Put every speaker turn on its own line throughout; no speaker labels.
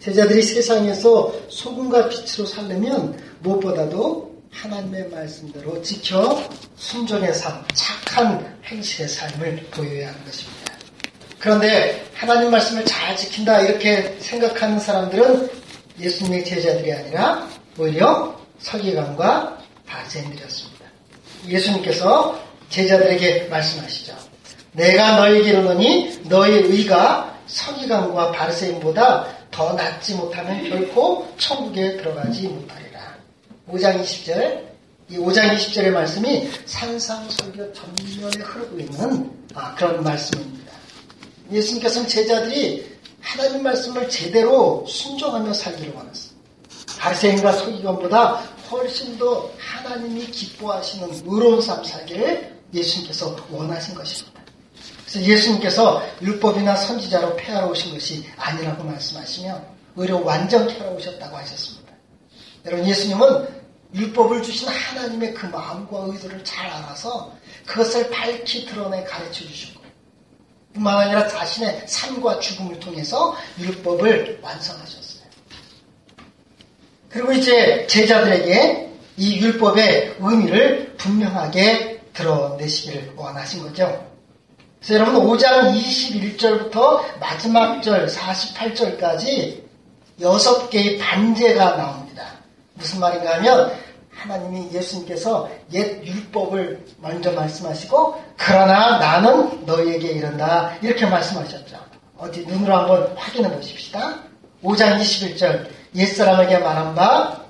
제자들이 세상에서 소금과 빛으로 살려면 무엇보다도 하나님의 말씀대로 지켜 순종의 삶, 착한 행실의 삶을 보여야 하는 것입니다. 그런데 하나님 말씀을 잘 지킨다 이렇게 생각하는 사람들은 예수님의 제자들이 아니라 오히려 서기관과 바리새인들이었습니다. 예수님께서 제자들에게 말씀하시죠. 내가 너에게 이르노니 너의 의가 서기관과 바리새인보다 더 낫지 못하면 결코 천국에 들어가지 못하리라. 5장 20절 이 5장 20절의 말씀이 산상설교 전면에 흐르고 있는 아, 그런 말씀입니다. 예수님께서는 제자들이 하나님 말씀을 제대로 순종하며 살기를 원했습니다. 바리새인과 서기관보다 훨씬 더 하나님이 기뻐하시는 의로운 삶 살기를 예수님께서 원하신 것입니다. 그래서 예수님께서 율법이나 선지자로 폐하러 오신 것이 아니라고 말씀하시며 오히려 완전케 하러 오셨다고 하셨습니다. 여러분 예수님은 율법을 주신 하나님의 그 마음과 의도를 잘 알아서 그것을 밝히 드러내 가르쳐 주시고 뿐만 아니라 자신의 삶과 죽음을 통해서 율법을 완성하셨어요. 그리고 이제 제자들에게 이 율법의 의미를 분명하게 드러내시기를 원하신 거죠. 그래서 여러분 5장 21절부터 마지막 절 48절까지 6개의 반제가 나옵니다. 무슨 말인가 하면 하나님이 예수님께서 옛 율법을 먼저 말씀하시고 그러나 나는 너희에게 이른다 이렇게 말씀하셨죠. 어디 눈으로 한번 확인해 보십시다. 5장 21절 옛사람에게 말한 바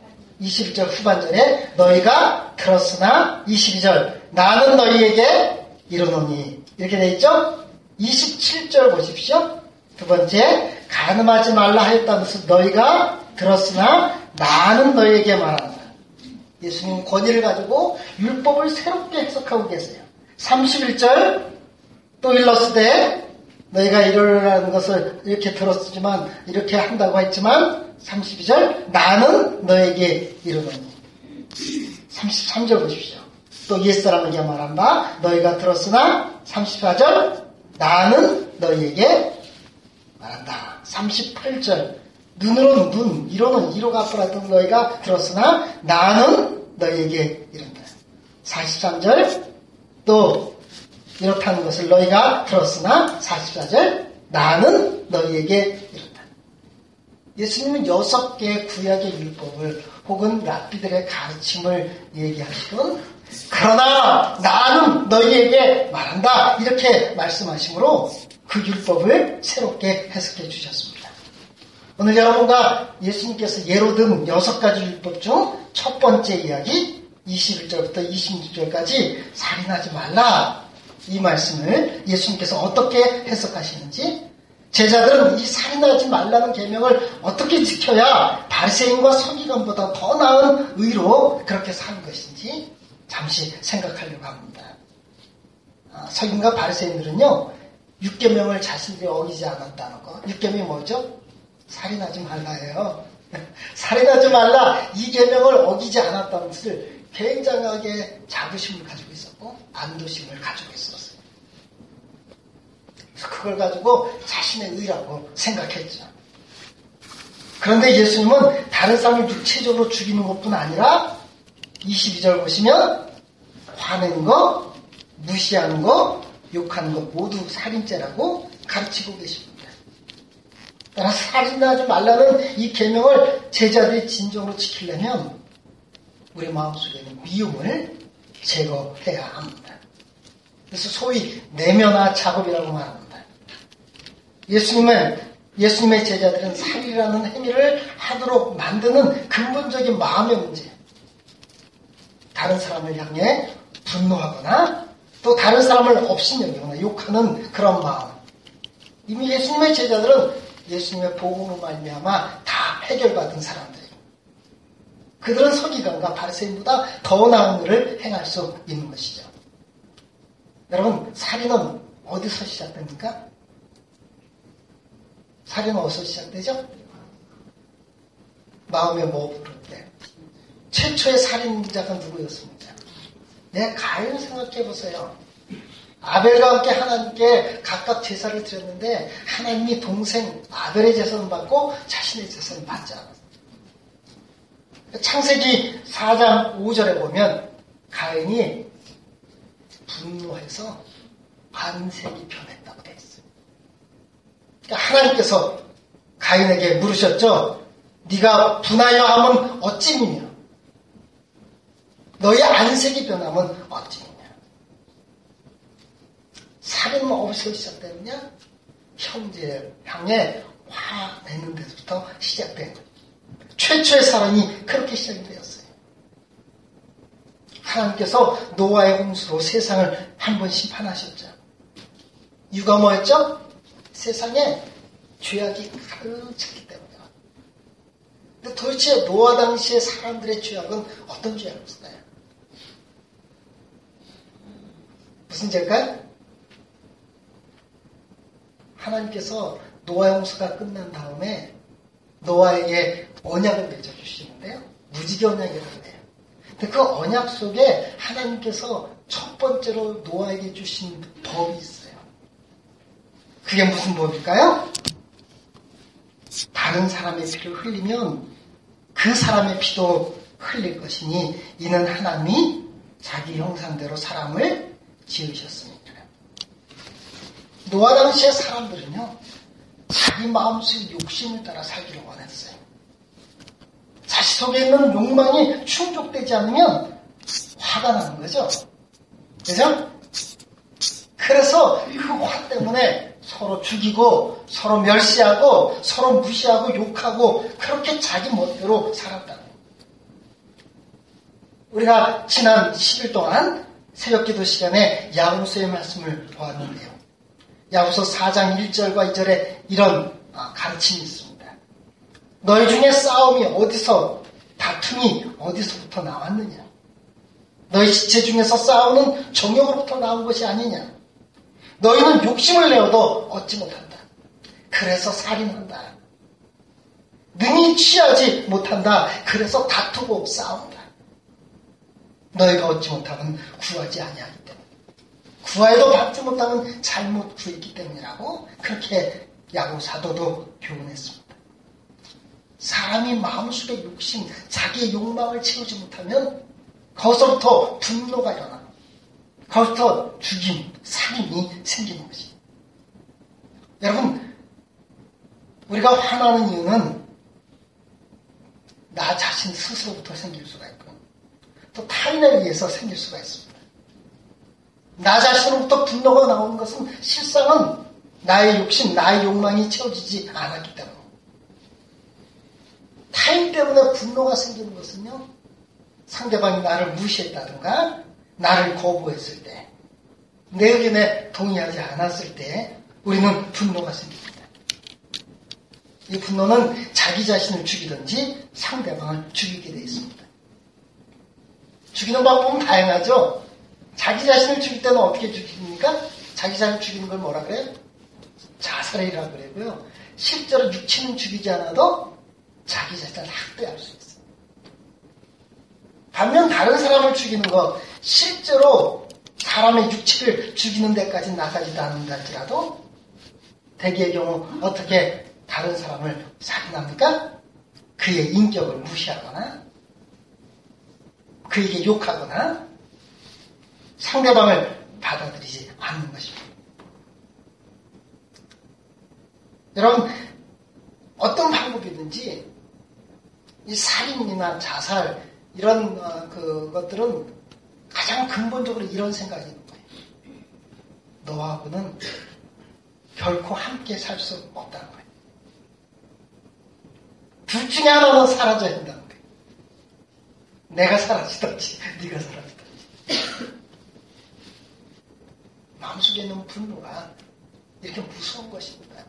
21절 후반절에 너희가 들었으나 22절 나는 너희에게 이르노니 이렇게 돼 있죠? 27절 보십시오. 두 번째, 가늠하지 말라 하였다면서 너희가 들었으나 나는 너희에게 말한다. 예수님 권위를 가지고 율법을 새롭게 해석하고 계세요. 31절 또 일렀으되 너희가 이러라는 것을 이렇게 들었지만 이렇게 한다고 했지만 32절 나는 너에게 이르노니 33절 보십시오. 또 옛사람에게 말한다. 너희가 들었으나 34절 나는 너희에게 말한다. 38절 눈으로는 눈, 이로는 이로가 앞으로도 너희가 들었으나 나는 너희에게 이른다. 43절 또 이렇다는 것을 너희가 들었으나 44절 나는 너희에게 이른다. 예수님은 여섯 개의 구약의 율법을 혹은 랍비들의 가르침을 얘기하시곤 그러나 나는 너희에게 말한다 이렇게 말씀하시므로 그 율법을 새롭게 해석해 주셨습니다. 오늘 여러분과 예수님께서 예로 든 여섯 가지 율법 중 첫 번째 이야기 21절부터 26절까지 살인하지 말라 이 말씀을 예수님께서 어떻게 해석하시는지 제자들은 이 살인하지 말라는 계명을 어떻게 지켜야 바리새인과 서기관보다 더 나은 의로 그렇게 사는 것인지 잠시 생각하려고 합니다. 아, 서기관과 바리새인들은요 육계명을 자신들이 어기지 않았다는 거. 육계명이 뭐죠? 살인하지 말라예요. 살인하지 말라 이 계명을 어기지 않았다는 것을 굉장하게 자부심을 가지고 있었고 안도심을 가지고 있었어요. 그래서 그걸 가지고 자신의 의라고 생각했죠. 그런데 예수님은 다른 사람을 육체적으로 죽이는 것뿐 아니라 22절 보시면 화내는 거, 무시하는 거, 욕하는 것 모두 살인죄라고 가르치고 계십니다. 따라서 살인하지 말라는 이 계명을 제자들이 진정으로 지키려면 우리 마음속에 있는 미움을 제거해야 합니다. 그래서 소위 내면화 작업이라고 말합니다. 예수님은 예수님의 제자들은 살이라는 행위를 하도록 만드는 근본적인 마음의 문제. 다른 사람을 향해 분노하거나 또 다른 사람을 업신여기거나 욕하는 그런 마음. 이미 예수님의 제자들은 예수님의 복음으로 말미암아 다 해결받은 사람들이에요. 그들은 서기관과 바리새인보다 더 나은 일을 행할 수 있는 것이죠. 여러분 살인은 어디서 시작됩니까? 살인은 어디서 시작되죠? 마음에 뭐 부를 때. 최초의 살인자가 누구였습니까? 내 가인 생각해 보세요. 아벨과 함께 하나님께 각각 제사를 드렸는데 하나님이 동생 아벨의 제사는 받고 자신의 제사는 받지 않았어요. 창세기 4장 5절에 보면 가인이 분노해서 반색이 변했다고 되어 있어요. 그러니까 하나님께서 가인에게 물으셨죠. 네가 분하여 하면 어찌니냐? 너의 안색이 변하면 어찌니냐? 살인은 어디서 시작되느냐? 형제를 향해 화내는 데서부터 시작된 최초의 사랑이 그렇게 시작이 되었어요. 하나님께서 노아의 홍수로 세상을 한 번 심판하셨죠. 이유가 뭐였죠? 세상에 죄악이 가득 찼기 때문에. 근데 도대체 노아 당시의 사람들의 죄악은 어떤 죄악이었을까요? 무슨 죄일까요? 하나님께서 노아 홍수가 끝난 다음에 노아에게 언약을 맺어주시는데요. 무지개 언약이라고 해요. 근데 그 언약 속에 하나님께서 첫 번째로 노아에게 주신 법이 있어요. 그게 무슨 법일까요? 다른 사람의 피를 흘리면 그 사람의 피도 흘릴 것이니 이는 하나님이 자기 형상대로 사람을 지으셨습니다. 노아 당시의 사람들은요, 자기 마음속의 욕심을 따라 살기를 원했어요. 자식 속에 있는 욕망이 충족되지 않으면 화가 나는 거죠. 그죠? 그래서 그 화 때문에 서로 죽이고 서로 멸시하고 서로 무시하고 욕하고 그렇게 자기 멋대로 살았다는. 우리가 지난 10일 동안 새벽 기도 시간에 야고서의 말씀을 보았는데요. 야고서 4장 1절과 2절에 이런 아, 가르침이 있습니다. 너희 중에 싸움이 어디서 다툼이 어디서부터 나왔느냐? 너희 지체 중에서 싸우는 정욕으로부터 나온 것이 아니냐? 너희는 욕심을 내어도 얻지 못한다. 그래서 살인한다. 능히 취하지 못한다. 그래서 다투고 싸운다. 너희가 얻지 못하면 구하지 아니하기 때문에. 구하여도 받지 못하면 잘못 구했기 때문이라고 그렇게 야구 사도도 교훈했습니다. 사람이 마음속의 욕심, 자기의 욕망을 채우지 못하면 거기서부터 분노가 일어나. 거기서 죽임, 살인이 생기는 것이. 여러분, 우리가 화나는 이유는 나 자신 스스로부터 생길 수가 있고, 또 타인에 의해서 생길 수가 있습니다. 나 자신으로부터 분노가 나오는 것은 실상은 나의 욕심, 나의 욕망이 채워지지 않았기 때문에. 타인 때문에 분노가 생기는 것은요, 상대방이 나를 무시했다든가, 나를 거부했을 때, 내 의견에 동의하지 않았을 때, 우리는 분노가 생깁니다. 이 분노는 자기 자신을 죽이든지 상대방을 죽이게 되어 있습니다. 죽이는 방법은 다양하죠. 자기 자신을 죽일 때는 어떻게 죽입니까? 자기 자신을 죽이는 걸 뭐라 그래요? 자살이라고 그러고요. 실제로 육체는 죽이지 않아도 자기 자신을 학대할 수 있어요. 반면 다른 사람을 죽이는 거 실제로 사람의 육체를 죽이는 데까지 나가지도 않는다 할지라도 대개의 경우 어떻게 다른 사람을 살인합니까? 그의 인격을 무시하거나 그에게 욕하거나 상대방을 받아들이지 않는 것입니다. 여러분 어떤 방법이든지 이 살인이나 자살 이런 어, 그것들은 가장 근본적으로 이런 생각이 있는 거예요. 너하고는 결코 함께 살 수 없다는 거예요. 둘 중에 하나는 사라져야 거예요. 내가 사라지든지 네가 사라지든지. 마음속에 있는 분노가 이렇게 무서운 것입니다.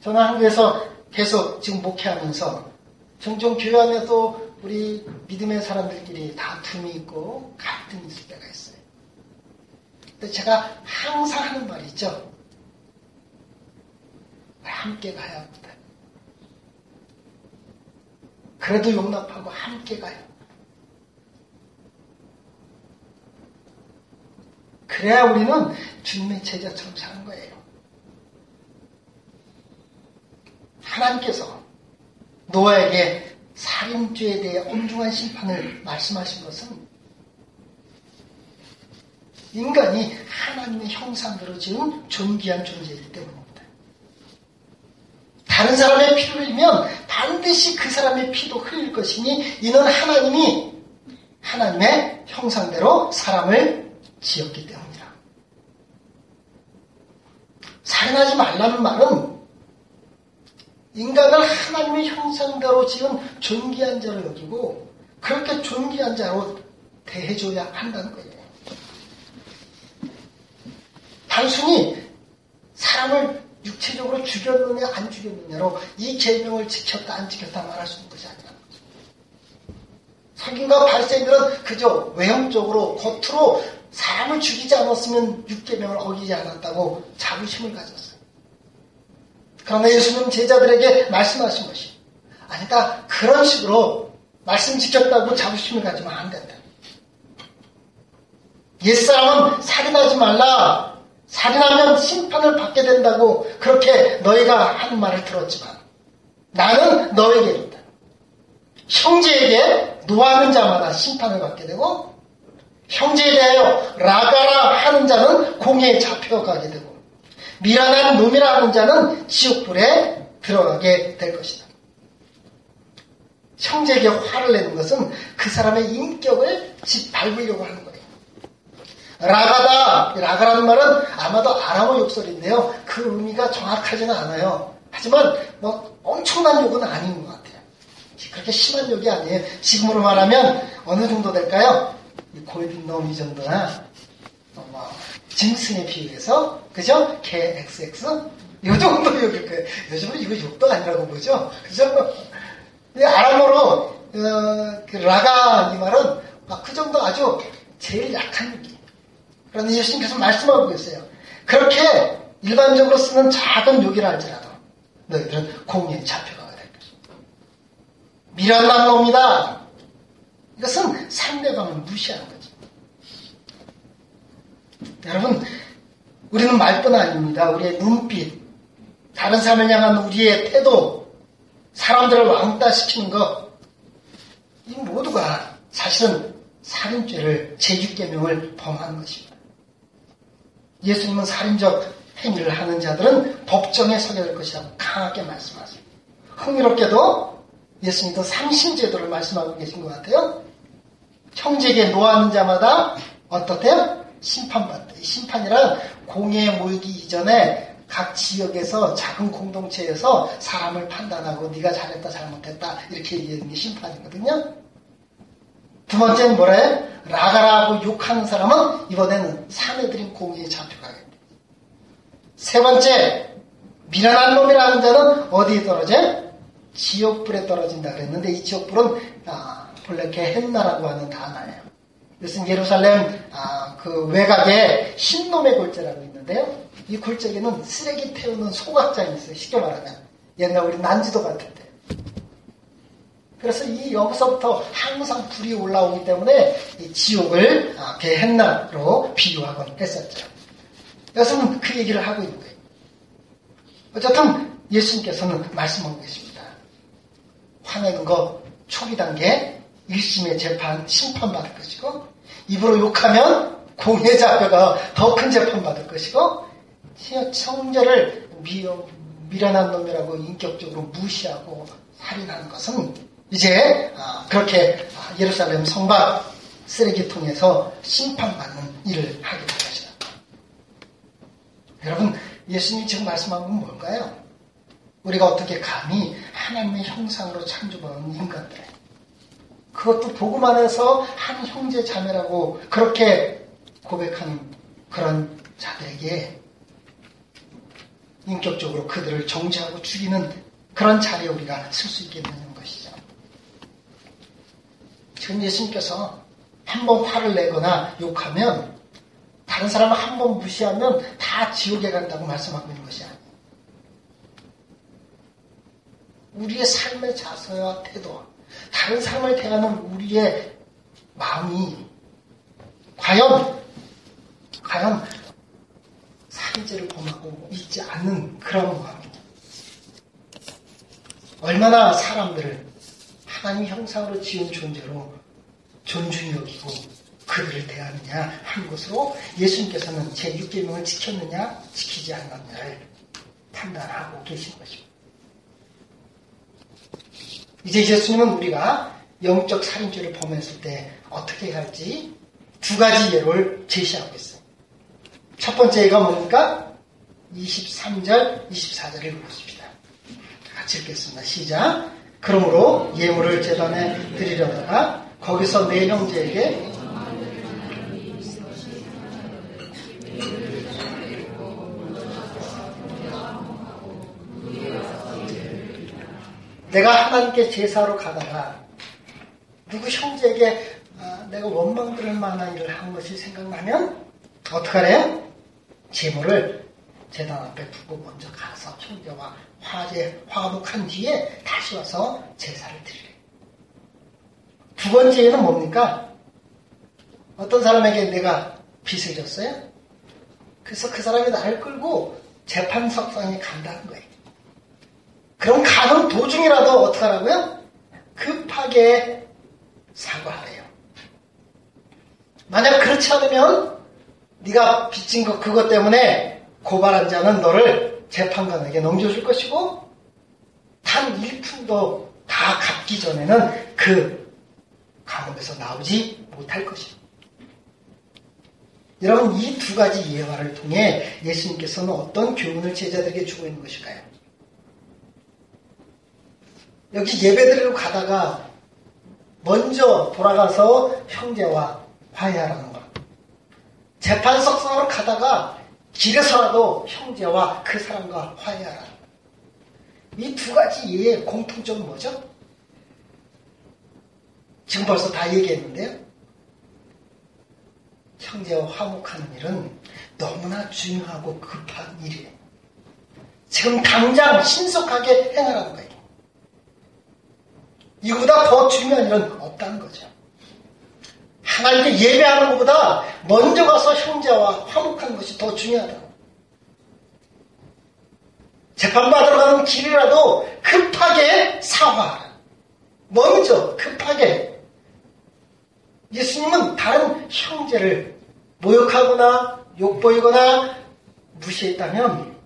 저는 한국에서 계속 지금 목회하면서 종종 교회 안에도 우리 믿음의 사람들끼리 다툼이 있고 갈등이 있을 때가 있어요. 근데 제가 항상 하는 말이 있죠. 함께 가야 합니다. 그래도 용납하고 함께 가요. 그래야 우리는 주님의 제자처럼 사는 거예요. 하나님께서 노아에게 살인죄에 대해 엄중한 심판을 말씀하신 것은 인간이 하나님의 형상대로 지은 존귀한 존재이기 때문입니다. 다른 사람의 피를 흘리면 반드시 그 사람의 피도 흘릴 것이니 이는 하나님이 하나님의 형상대로 사람을 지었기 때문이라. 살인하지 말라는 말은 인간을 하나님의 형상대로 지은 존귀한 자로 여기고 그렇게 존귀한 자로 대해줘야 한다는 거예요. 단순히 사람을 육체적으로 죽였느냐 안 죽였느냐로 이 계명을 지켰다 안 지켰다 말할 수 있는 것이 아니라 성경과 발생들은 그저 외형적으로 겉으로 사람을 죽이지 않았으면 육계명을 어기지 않았다고 자부심을 가졌어요. 그러나 예수님 제자들에게 말씀하신 것이 아니다. 그런 식으로 말씀 지켰다고 자부심을 가지면 안 된다. 옛사람은 살인하지 말라. 살인하면 심판을 받게 된다고 그렇게 너희가 하는 말을 들었지만 나는 너에게 이다 형제에게 노하는 자마다 심판을 받게 되고 형제에 대하여 라가라 하는 자는 공에 잡혀가게 되고 미란한 놈이라 하는 자는 지옥불에 들어가게 될 것이다. 형제에게 화를 내는 것은 그 사람의 인격을 짓밟으려고 하는 거예요. 라가다, 라가라는 말은 아마도 아람어 욕설인데요. 그 의미가 정확하지는 않아요. 하지만 뭐 엄청난 욕은 아닌 것 같아요. 그렇게 심한 욕이 아니에요. 지금으로 말하면 어느 정도 될까요? 골빈놈 이 정도나 뭐 짐슨에 비유해서 그죠? KXX 이 정도 욕일 거예요. 요즘은 이거 욕도 아니라고 보죠. 그죠? 아람어로 어, 그 라가 이 말은 그 정도 아주 제일 약한. 그런데 예수님께서 말씀하고 계세요. 그렇게 일반적으로 쓰는 작은 욕이라 할지라도 너희들은 공에 잡혀가게 될 것입니다. 미련한 놈이다. 이것은 상대방을 무시하는 거죠. 여러분, 우리는 말뿐 아닙니다. 우리의 눈빛, 다른 사람을 향한 우리의 태도, 사람들을 왕따시키는 것, 이 모두가 사실은 살인죄를 제6계명을 범하는 것입니다. 예수님은 살인적 행위를 하는 자들은 법정에 서게 될 것이라고 강하게 말씀하세요. 흥미롭게도 예수님도 삼신제도를 말씀하고 계신 것 같아요. 형제에게 노하는 자마다 어떻대요? 심판받대. 심판이란 공에 모이기 이전에 각 지역에서 작은 공동체에서 사람을 판단하고 네가 잘했다 잘못했다 이렇게 얘기하는 게 심판이거든요. 두 번째는 뭐래? 라가라고 욕하는 사람은 이번에는 사내들인 공에 잡혀가겠다. 세 번째, 미련한 놈이라는 자는 어디에 떨어져? 지옥불에 떨어진다 그랬는데 이 지옥불은 아, 본래 게헨나라고 하는 단어예요. 이것은 예루살렘 아, 그 외곽에 흰놈의 골짜라고 있는데요. 이 골짜기는 쓰레기 태우는 소각장이 있어요. 쉽게 말하면 옛날 우리 난지도 때. 그래서 이 여기서부터 항상 불이 올라오기 때문에 이 지옥을 아, 게헨나로 비유하곤 했었죠. 여기서는 그 얘기를 하고 있는 거예요. 어쨌든 예수님께서는 말씀하고 계십니다. 화내는 거 초기 단계 1심의 재판 심판 받을 것이고 입으로 욕하면 잡혀가 더 큰 재판 받을 것이고 성자를 미련한 놈이라고 인격적으로 무시하고 살인하는 것은 이제 아, 그렇게 예루살렘 성곽 쓰레기통에서 심판받는 일을 하게 될 것이다. 여러분, 예수님이 지금 말씀한 건 뭘까요? 우리가 어떻게 감히 하나님의 형상으로 창조받은 인간들 그것도 보고만 해서 한 형제 자매라고 그렇게 고백하는 그런 자들에게 인격적으로 그들을 정죄하고 죽이는 그런 자리에 우리가 쓸 수 있겠느냐는 것이죠. 지금 예수님께서 한 번 화를 내거나 욕하면 다른 사람을 한 번 무시하면 다 지옥에 간다고 말씀하고 있는 것이 아니에요. 우리의 삶의 자세와 태도, 다른 사람을 대하는 우리의 마음이 과연 과연 살인죄를 범하고 있지 않는 그런 마음입니다. 얼마나 사람들을 하나님 형상으로 지은 존재로 존중히 여기고 그들을 대하느냐 한 것으로 예수님께서는 제6계명을 지켰느냐 지키지 않았느냐를 판단하고 계신 것입니다. 이제 예수님은 우리가 영적 살인죄를 범했을 때 어떻게 할지 두 가지 예를 제시하고 있어요. 첫 번째 예가 뭡니까? 23절, 24절을 읽어보십시다. 같이 읽겠습니다. 시작. 그러므로 예물을 재단에 드리려다가 거기서 내 형제에게 내가 하나님께 제사로 가다가 누구 형제에게 아, 내가 원망 들을 만한 일을 한 것이 생각나면 어떡하래요? 제물을 재단 앞에 두고 먼저 가서 형제와 화제, 화목한 뒤에 다시 와서 제사를 드리래. 두 번째는 뭡니까? 어떤 사람에게 내가 빚을 졌어요? 그래서 그 사람이 나를 끌고 재판석상에 간다는 거예요. 그럼 가는 도중이라도 어떡하라고요? 급하게 사과하래요. 만약 그렇지 않으면 네가 빚진 것 그것 때문에 고발한 자는 너를 재판관에게 넘겨줄 것이고 단 1푼도 다 갚기 전에는 그 감옥에서 나오지 못할 것입니다. 여러분 이 두 가지 예화를 통해 예수님께서는 어떤 교훈을 제자들에게 주고 있는 것일까요? 여기 예배드리러 가다가 먼저 돌아가서 형제와 화해하라는 것. 재판석 상으로 가다가 길에서라도 형제와 그 사람과 화해하라. 이 두 가지 예의 공통점은 뭐죠? 지금 벌써 다 얘기했는데요. 형제와 화목하는 일은 너무나 중요하고 급한 일이에요. 지금 당장 신속하게 행하라는 거예요. 이거보다 더 중요한 일은 없다는 거죠. 하나님께 예배하는 것보다 먼저 가서 형제와 화목하는 것이 더 중요하다. 재판받으러 가는 길이라도 급하게 사과하라. 먼저 급하게. 예수님은 다른 형제를 모욕하거나 욕보이거나 무시했다면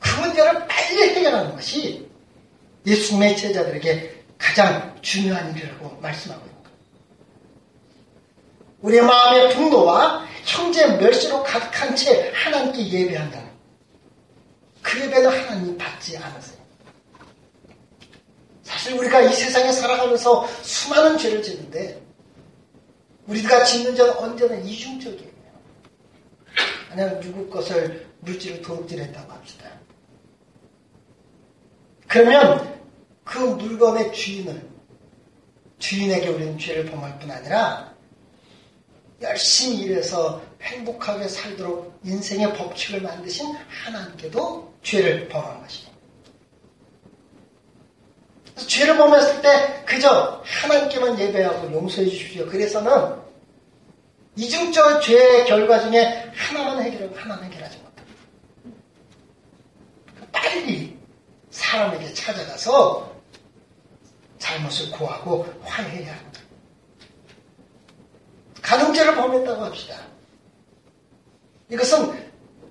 그 문제를 빨리 해결하는 것이 예수님의 제자들에게 가장 중요한 일이라고 말씀하고. 우리의 마음의 분노와 형제 멸시로 가득한 채 하나님께 예배한다는 그 예배는 하나님 받지 않으세요. 사실 우리가 이 세상에 살아가면서 수많은 죄를 짓는데 우리가 짓는 죄는 언제나 이중적이에요. 만약 누구 것을 물질을 도둑질했다고 합시다. 그러면 그 물건의 주인을 주인에게 우리는 죄를 범할 뿐 아니라 열심히 일해서 행복하게 살도록 인생의 법칙을 만드신 하나님께도 죄를 범한 것입니다. 죄를 범했을 때 그저 하나님께만 예배하고 용서해 주십시오. 그래서는 이중적 죄의 결과 중에 하나만 해결하고 하나는 해결하지 못합니다. 빨리 사람에게 찾아가서 잘못을 고하고 화해해야 합니다. 가늠죄를 범했다고 합시다. 이것은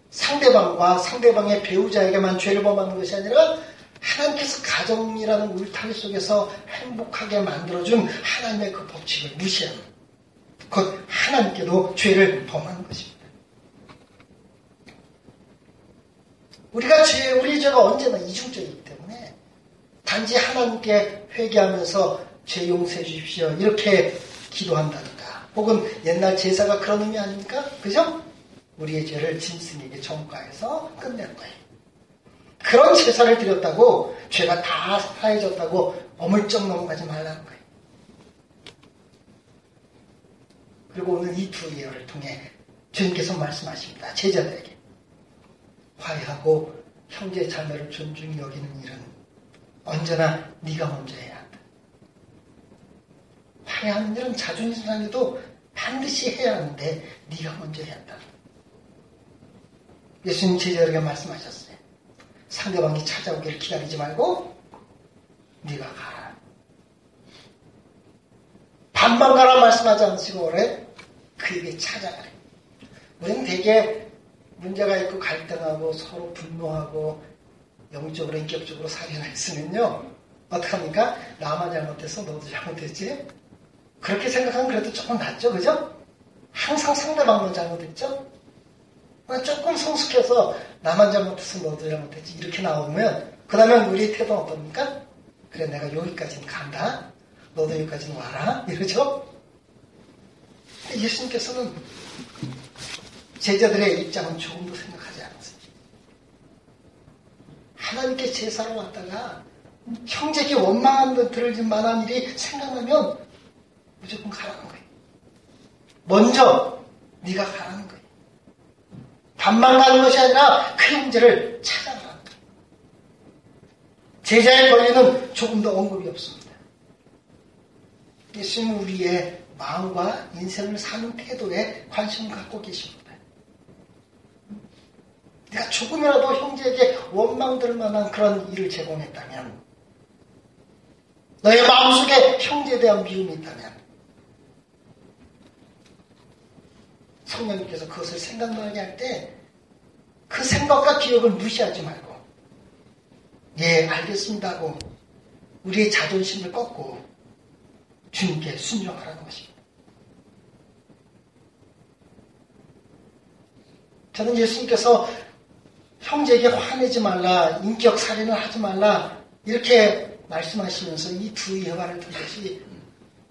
상대방과 상대방의 배우자에게만 죄를 범하는 것이 아니라 하나님께서 가정이라는 울타리 속에서 행복하게 만들어준 하나님의 그 법칙을 무시하는 곧 하나님께도 죄를 범하는 것입니다. 우리가 죄, 우리 죄가 언제나 이중적이기 때문에 단지 하나님께 회개하면서 죄 용서해 주십시오. 이렇게 기도한다든가. 혹은 옛날 제사가 그런 의미 아닙니까? 그죠? 우리의 죄를 짐승에게 전가해서 끝낸 거예요. 그런 제사를 드렸다고 죄가 다 사해졌다고 어물쩍 넘어가지 말라는 거예요. 그리고 오늘 이 두 예언을 통해 주님께서 말씀하십니다. 제자들에게 화해하고 형제 자매를 존중히 여기는 일은 언제나 네가 먼저 해야 한다. 화해하는 일은 자존심 상해도 반드시 해야 하는데 네가 먼저 해야 한다. 예수님 제자들에게 말씀하셨어요. 상대방이 찾아오기를 기다리지 말고 네가 가라. 반만 가라 말씀하지 않으시고 오래 그에게 찾아가래. 우리는 되게 문제가 있고 갈등하고 서로 분노하고 영적으로 인격적으로 살인을 했으면요. 어떡합니까? 나만 잘못해서 너도 잘못했지? 그렇게 생각하면 그래도 조금 낫죠. 그죠? 항상 상대방만 잘못했죠? 조금 성숙해서 나만 잘못해서 너도 잘못했지 이렇게 나오면 그 다음에 우리 태도는 어떻습니까? 그래 내가 여기까지는 간다. 너도 여기까지는 와라. 이러죠? 예수님께서는 제자들의 입장은 조금도 생각하지 않았어요. 하나님께 제사로 왔다가 형제에게 원망한 들을 만한 일이 생각나면 무조건 가라는 거예요. 먼저 네가 가라는 거예요. 반만 가는 것이 아니라 그 형제를 찾아가라는. 제자의 권리는 조금 더 언급이 없습니다. 예수님은 우리의 마음과 인생을 사는 태도에 관심을 갖고 계십니다. 내가 조금이라도 형제에게 원망될 만한 그런 일을 제공했다면, 너의 마음속에 형제에 대한 미움이 있다면, 성령님께서 그것을 생각나게 할 때, 그 생각과 기억을 무시하지 말고, 예, 알겠습니다 하고, 우리의 자존심을 꺾고, 주님께 순종하라는 것입니다. 저는 예수님께서 형제에게 화내지 말라, 인격 살인을 하지 말라, 이렇게 말씀하시면서 이 두 예화를 든 것이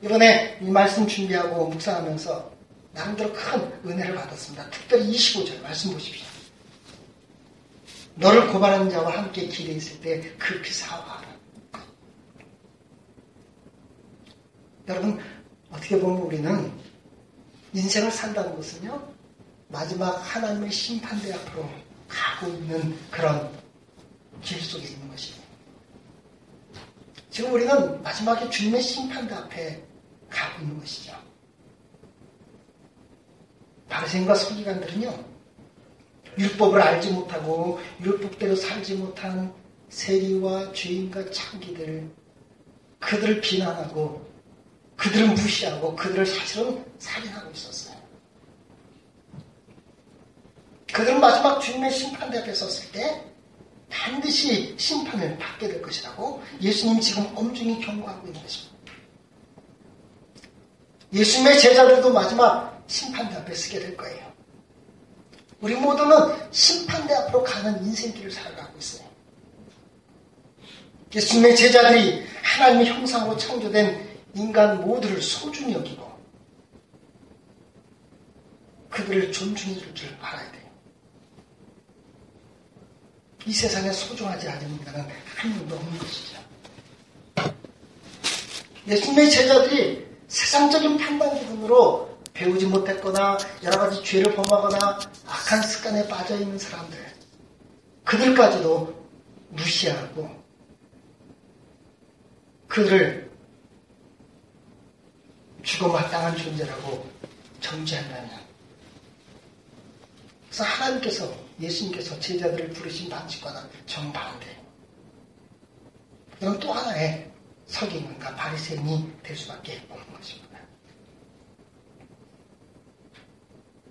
이번에 이 말씀 준비하고 묵상하면서 나름대로 큰 은혜를 받았습니다. 특별히 25절 말씀 보십시오. 너를 고발하는 자와 함께 길에 있을 때 급히 사과하라. 여러분, 어떻게 보면 우리는 인생을 산다는 것은요, 마지막 하나님의 심판대 앞으로 가고 있는 그런 길 속에 있는 것입니다. 지금 우리는 마지막에 주님의 심판대 앞에 가고 있는 것이죠. 바리새인과 서기관들은요, 율법을 알지 못하고 율법대로 살지 못한 세리와 죄인과 창기들, 그들을 비난하고 그들은 무시하고 그들을 사실은 살인하고 있었어요. 그들은 마지막 주님의 심판대 앞에 섰을 때 반드시 심판을 받게 될 것이라고 예수님 지금 엄중히 경고하고 있는 것입니다. 예수님의 제자들도 마지막 심판대 앞에 서게 될 거예요. 우리 모두는 심판대 앞으로 가는 인생길을 살아가고 있어요. 예수님의 제자들이 하나님의 형상으로 창조된 인간 모두를 소중히 여기고 그들을 존중해 줄 줄 알아야 돼요. 이 세상에 소중하지 않은 인간은 한 명도 없는 것이죠. 예수님의 제자들이 세상적인 판단 기준으로 배우지 못했거나 여러 가지 죄를 범하거나 악한 습관에 빠져 있는 사람들, 그들까지도 무시하고 그들을 죽어 마땅한 존재라고 정지한다면 그래서 하나님께서 예수님께서 제자들을 부르신 방식과는 정반대. 이건 또 하나의 석인과 바리새인이 될 수밖에 없는 것입니다.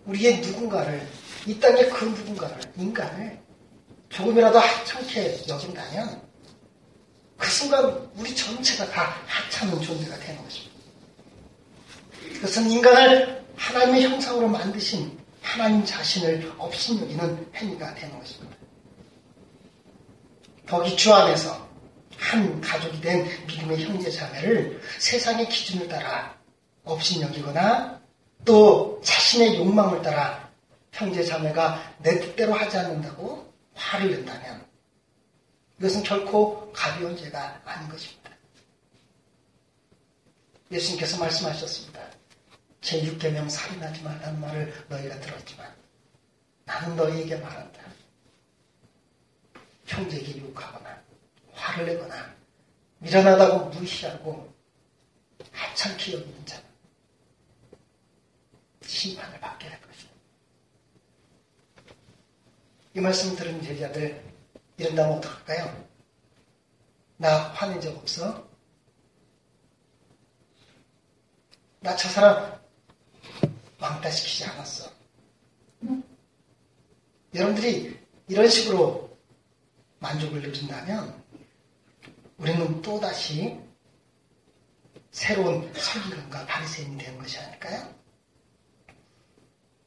우리의 누군가를 이 땅의 그 누군가를 인간을 조금이라도 하찮게 여긴다면 그 순간 우리 전체가 다 하찮은 존재가 되는 것입니다. 그것은 인간을 하나님의 형상으로 만드신 하나님 자신을 없인 여기는 행위가 되는 것입니다. 거기 주 안에서 한 가족이 된 믿음의 형제 자매를 세상의 기준을 따라 업신여기거나 또 자신의 욕망을 따라 형제 자매가 내 뜻대로 하지 않는다고 화를 낸다면 이것은 결코 가벼운 죄가 아닌 것입니다. 예수님께서 말씀하셨습니다. 제6계명 살인하지 말라는 말을 너희가 들었지만 나는 너희에게 말한다. 형제에게 욕하거나 화를 내거나 미련하다고 무시하고 하찮게 여기는 자는 심판을 받게 될 것입니다. 이 말씀 들은 제자들 이런다면 어떡할까요? 나 화낸 적 없어? 나 저 사람 왕따시키지 않았어. 여러분들이 이런 식으로 만족을 누린다면 우리는 또다시 새로운 설교관과 바리새인이 되는 것이 아닐까요?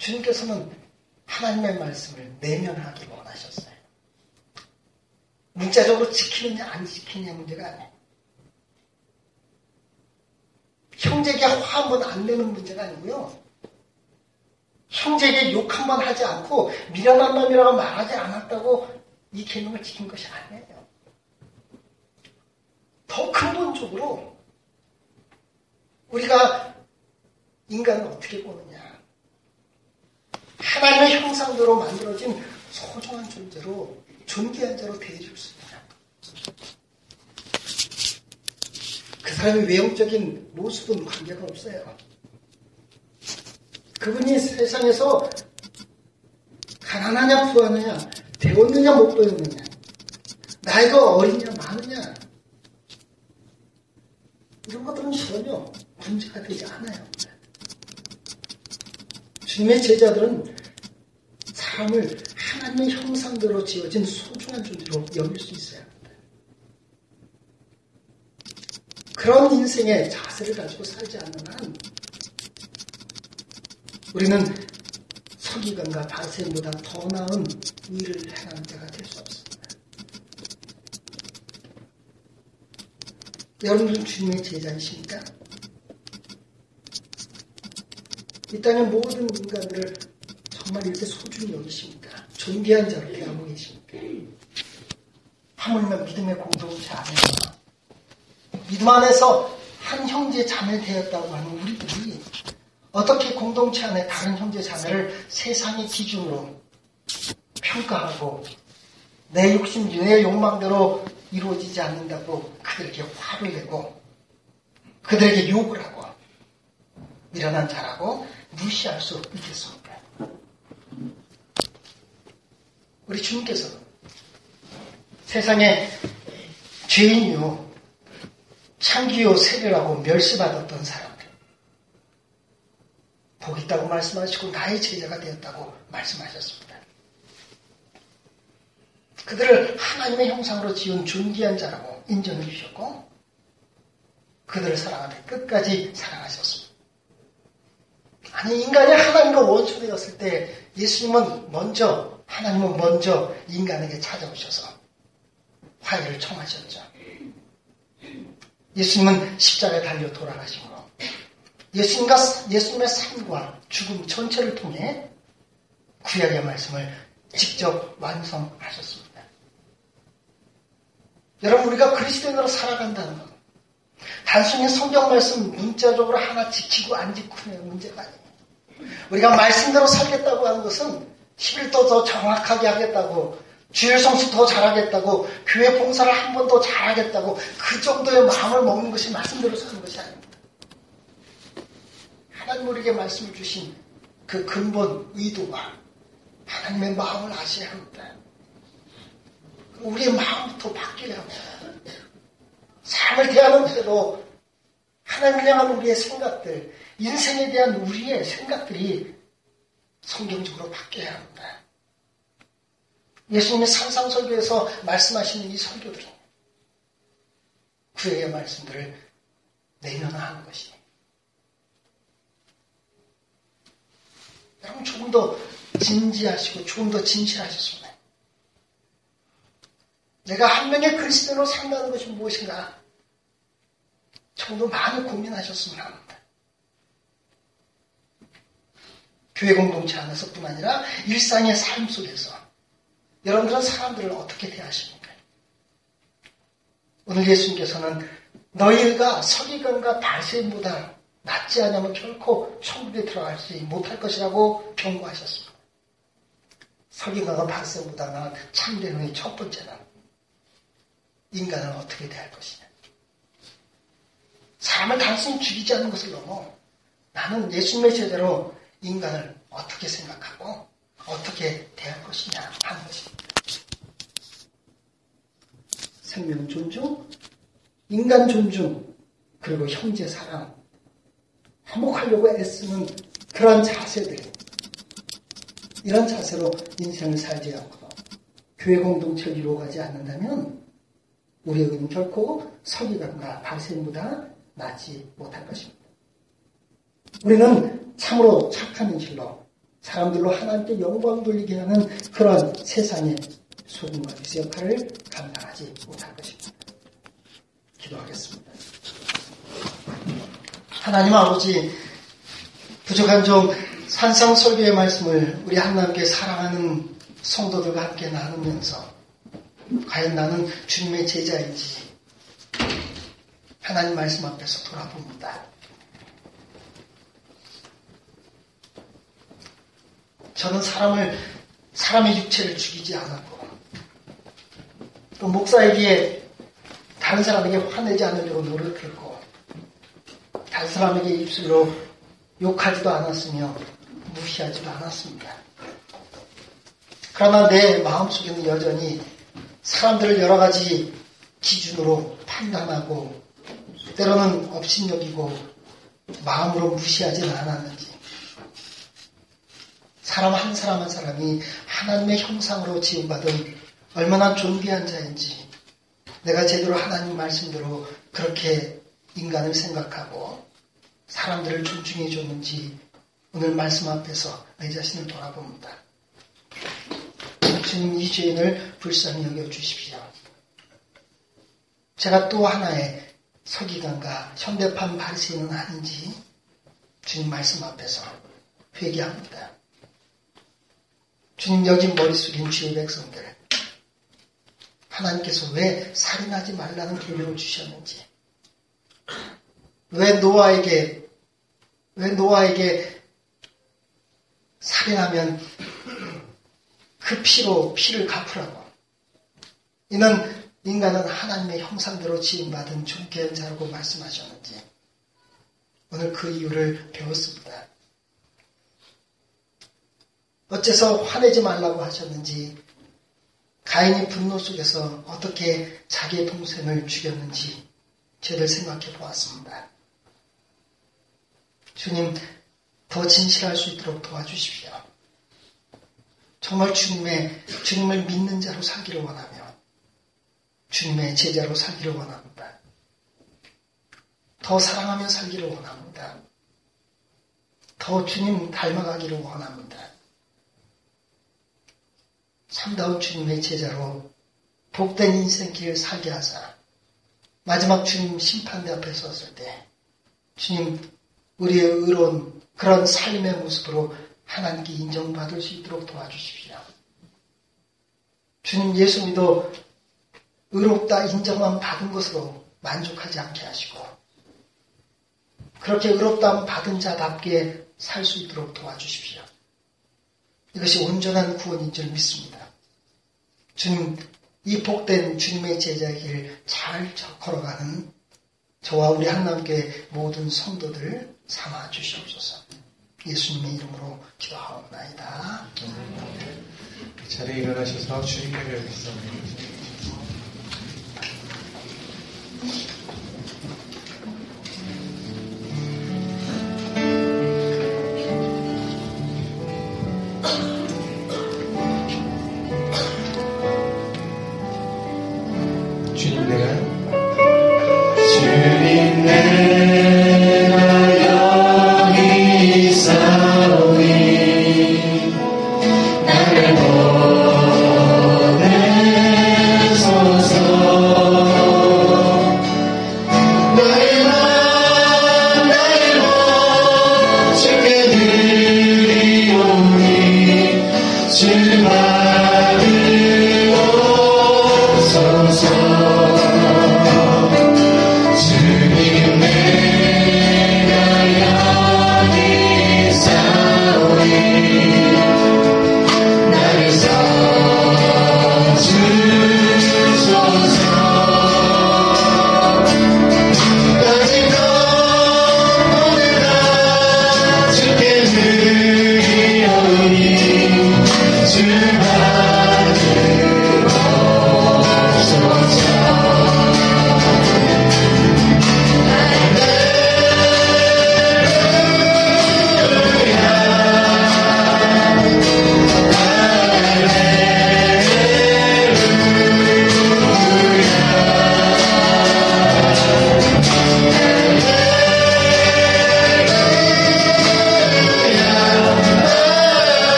주님께서는 하나님의 말씀을 내면하기 원하셨어요. 문자적으로 지키느냐 안 지키느냐 문제가 아니에요. 형제에게 화 한 번 안 내는 문제가 아니고요. 형제에게 욕 한 번 하지 않고 미련한 놈이라고 말하지 않았다고 이 계명을 지킨 것이 아니에요. 더 근본적으로 우리가 인간을 어떻게 보느냐. 하나님의 형상대로 만들어진 소중한 존재로 존귀한 자로 대해줄 수 있느냐. 그 사람의 외형적인 모습은 관계가 없어요. 그분이 세상에서 가난하냐 부하느냐 배웠느냐 못 배웠느냐 나이가 어리냐 많으냐 이런 것들은 전혀 문제가 되지 않아요. 주님의 제자들은 사람을 하나님의 형상대로 지어진 소중한 존재로 여길 수 있어야 합니다. 그런 인생의 자세를 가지고 살지 않는 한 우리는 서기관과 바세인보다 더 나은 일을 행하는 자가 될 수 없습니다. 여러분들은 주님의 제자이십니까? 이 땅의 모든 인간들을 정말 이렇게 소중히 여기십니까? 존귀한 자로 대하고 계십니까? 하물며 믿음의 공동체 안에서 믿음 안에서 한 형제 자매 되었다고 하는 우리들이 어떻게 공동체 안에 다른 형제 자매를 세상의 기준으로 평가하고 내 욕심, 내 욕망대로 이루어지지 않는다고 그들에게 화를 내고 그들에게 욕을 하고 미련한 자라고 무시할 수 있겠습니까? 우리 주님께서 세상에 죄인이요, 창기요, 세례라고 멸시받았던 사람들, 복 있다고 말씀하시고 나의 제자가 되었다고 말씀하셨습니다. 그들을 하나님의 형상으로 지은 존귀한 자라고 인정해 주셨고, 그들을 사랑하되 끝까지 사랑하셨습니다. 아니, 인간이 하나님과 원수되었을 때 예수님은 먼저, 하나님은 먼저 인간에게 찾아오셔서 화해를 청하셨죠. 예수님은 십자가에 달려 돌아가시고, 예수님과, 예수님의 삶과 죽음 전체를 통해 구약의 말씀을 직접 완성하셨습니다. 여러분, 우리가 그리스도인으로 살아간다는 것, 단순히 성경 말씀 문자적으로 하나 지키고 안 지키는 문제가 아니에요. 우리가 말씀대로 살겠다고 하는 것은 11도 더 정확하게 하겠다고 주일 성수 더 잘하겠다고 교회 봉사를 한 번 더 잘하겠다고 그 정도의 마음을 먹는 것이 말씀대로 사는 것이 아닙니다. 하나님 우리에게 말씀을 주신 그 근본 의도와 하나님의 마음을 아셔야 합니다. 우리의 마음부터 바뀌어야 합니다. 삶을 대하는 태도, 하나님을 향한 우리의 생각들, 인생에 대한 우리의 생각들이 성경적으로 바뀌어야 합니다. 예수님의 상상설교에서 말씀하시는 이 설교들은 구약의 말씀들을 내면화하는 것이 여러분 조금 더 진지하시고 조금 더 진실하셨습니다. 내가 한 명의 그리스도로 산다는 것이 무엇인가? 정도 많이 고민하셨으면 합니다. 교회 공동체 안에서뿐 아니라 일상의 삶 속에서 여러분들은 사람들을 어떻게 대하십니까? 오늘 예수님께서는 너희가 서기관과 바리새인보다 낫지 않으면 결코 천국에 들어가지 못할 것이라고 경고하셨습니다. 서기관과 바리새인보다 나은 의의 첫 번째는 인간을 어떻게 대할 것이냐. 사람을 단순히 죽이지 않는 것을 넘어 나는 예수님의 제대로 인간을 어떻게 생각하고 어떻게 대할 것이냐 하는 것입니다. 생명 존중, 인간 존중, 그리고 형제 사랑, 화목하려고 애쓰는 그런 자세들이 이런 자세로 인생을 살지 않고 교회 공동체를 이루어가지 않는다면 우리의 의는 결코 서기관과 바리새인보다 낫지 못할 것입니다. 우리는 참으로 착한 인실로 사람들로 하나님께 영광 돌리게 하는 그런 세상의 소금과 빛의 역할을 감당하지 못할 것입니다. 기도하겠습니다. 하나님 아버지 부족한 좀 산상 설교의 말씀을 우리 하나님께 사랑하는 성도들과 함께 나누면서 과연 나는 주님의 제자인지 하나님 말씀 앞에서 돌아봅니다. 저는 사람을 사람의 육체를 죽이지 않았고 또 목사에게 다른 사람에게 화내지 않으려고 노력했고 다른 사람에게 입술로 욕하지도 않았으며 무시하지도 않았습니다. 그러나 내 마음속에는 여전히 사람들을 여러 가지 기준으로 판단하고 때로는 업신여기고 마음으로 무시하지는 않았는지 사람 한 사람 한 사람이 하나님의 형상으로 지음받은 얼마나 존귀한 자인지 내가 제대로 하나님 말씀대로 그렇게 인간을 생각하고 사람들을 존중해 줬는지 오늘 말씀 앞에서 내 자신을 돌아봅니다. 주님 이 죄인을 불쌍히 여겨 주십시오. 제가 또 하나의 서기관과 현대판 바리새인은 아닌지 주님 말씀 앞에서 회개합니다. 주님 여기 머릿속인 주의 백성들 하나님께서 왜 살인하지 말라는 계명을 주셨는지 왜 노아에게 왜 노아에게 살인하면 그 피로 피를 갚으라고 이는 인간은 하나님의 형상대로 지음받은 존귀한 자라고 말씀하셨는지 오늘 그 이유를 배웠습니다. 어째서 화내지 말라고 하셨는지, 가인이 분노 속에서 어떻게 자기의 동생을 죽였는지 저를 생각해 보았습니다. 주님, 더 진실할 수 있도록 도와주십시오. 정말 주님의, 주님을 믿는 자로 살기를 원하며, 주님의 제자로 살기를 원합니다. 더 사랑하며 살기를 원합니다. 더 주님 닮아가기를 원합니다. 참다운 주님의 제자로 복된 인생길을 살게 하사 마지막 주님 심판대 앞에 섰을 때 주님 우리의 의로운 그런 삶의 모습으로 하나님께 인정받을 수 있도록 도와주십시오. 주님 예수 믿어 의롭다 인정만 받은 것으로 만족하지 않게 하시고 그렇게 의롭다 받은 자답게 살 수 있도록 도와주십시오. 이것이 온전한 구원인 줄 믿습니다. 주님, 이 복된 주님의 제자의 길 잘 걸어가는 저와 우리 한남교회 모든 성도들 삼아 주시옵소서. 예수님의 이름으로 기도하옵나이다.
자리에 일어나셔서 주님의 별기서
Amen.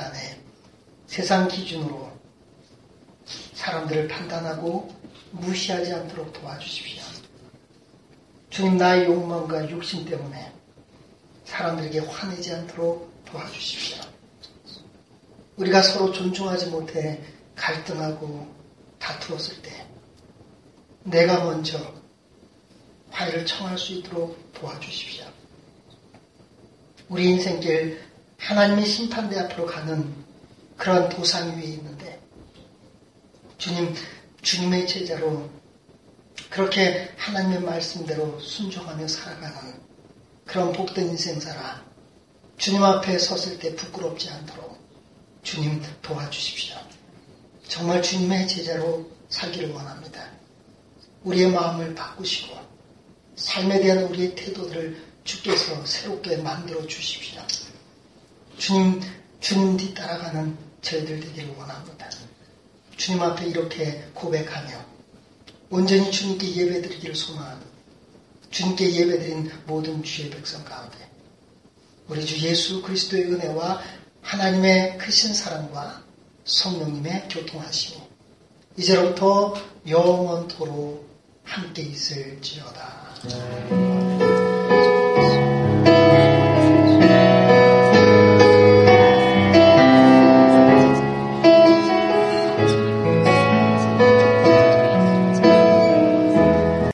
안에 세상 기준으로 사람들을 판단하고 무시하지 않도록 도와주십시오. 주님 나의 욕망과 육신 때문에 사람들에게 화내지 않도록 도와주십시오. 우리가 서로 존중하지 못해 갈등하고 다투었을 때 내가 먼저 화해를 청할 수 있도록 도와주십시오. 우리 인생길 하나님의 심판대 앞으로 가는 그런 도상 위에 있는데 주님, 주님의 제자로 그렇게 하나님의 말씀대로 순종하며 살아가는 그런 복된 인생사라 주님 앞에 섰을 때 부끄럽지 않도록 주님 도와주십시오. 정말 주님의 제자로 살기를 원합니다. 우리의 마음을 바꾸시고 삶에 대한 우리의 태도들을 주께서 새롭게 만들어 주십시오. 주님, 주님 뒤 따라가는 저희들 되기를 원합니다. 주님 앞에 이렇게 고백하며 온전히 주님께 예배드리기를 소망하는 주님께 예배드린 모든 주의 백성 가운데 우리 주 예수 그리스도의 은혜와 하나님의 크신 사랑과 성령님의 교통하심이 이제로부터 영원토로 함께 있을지어다.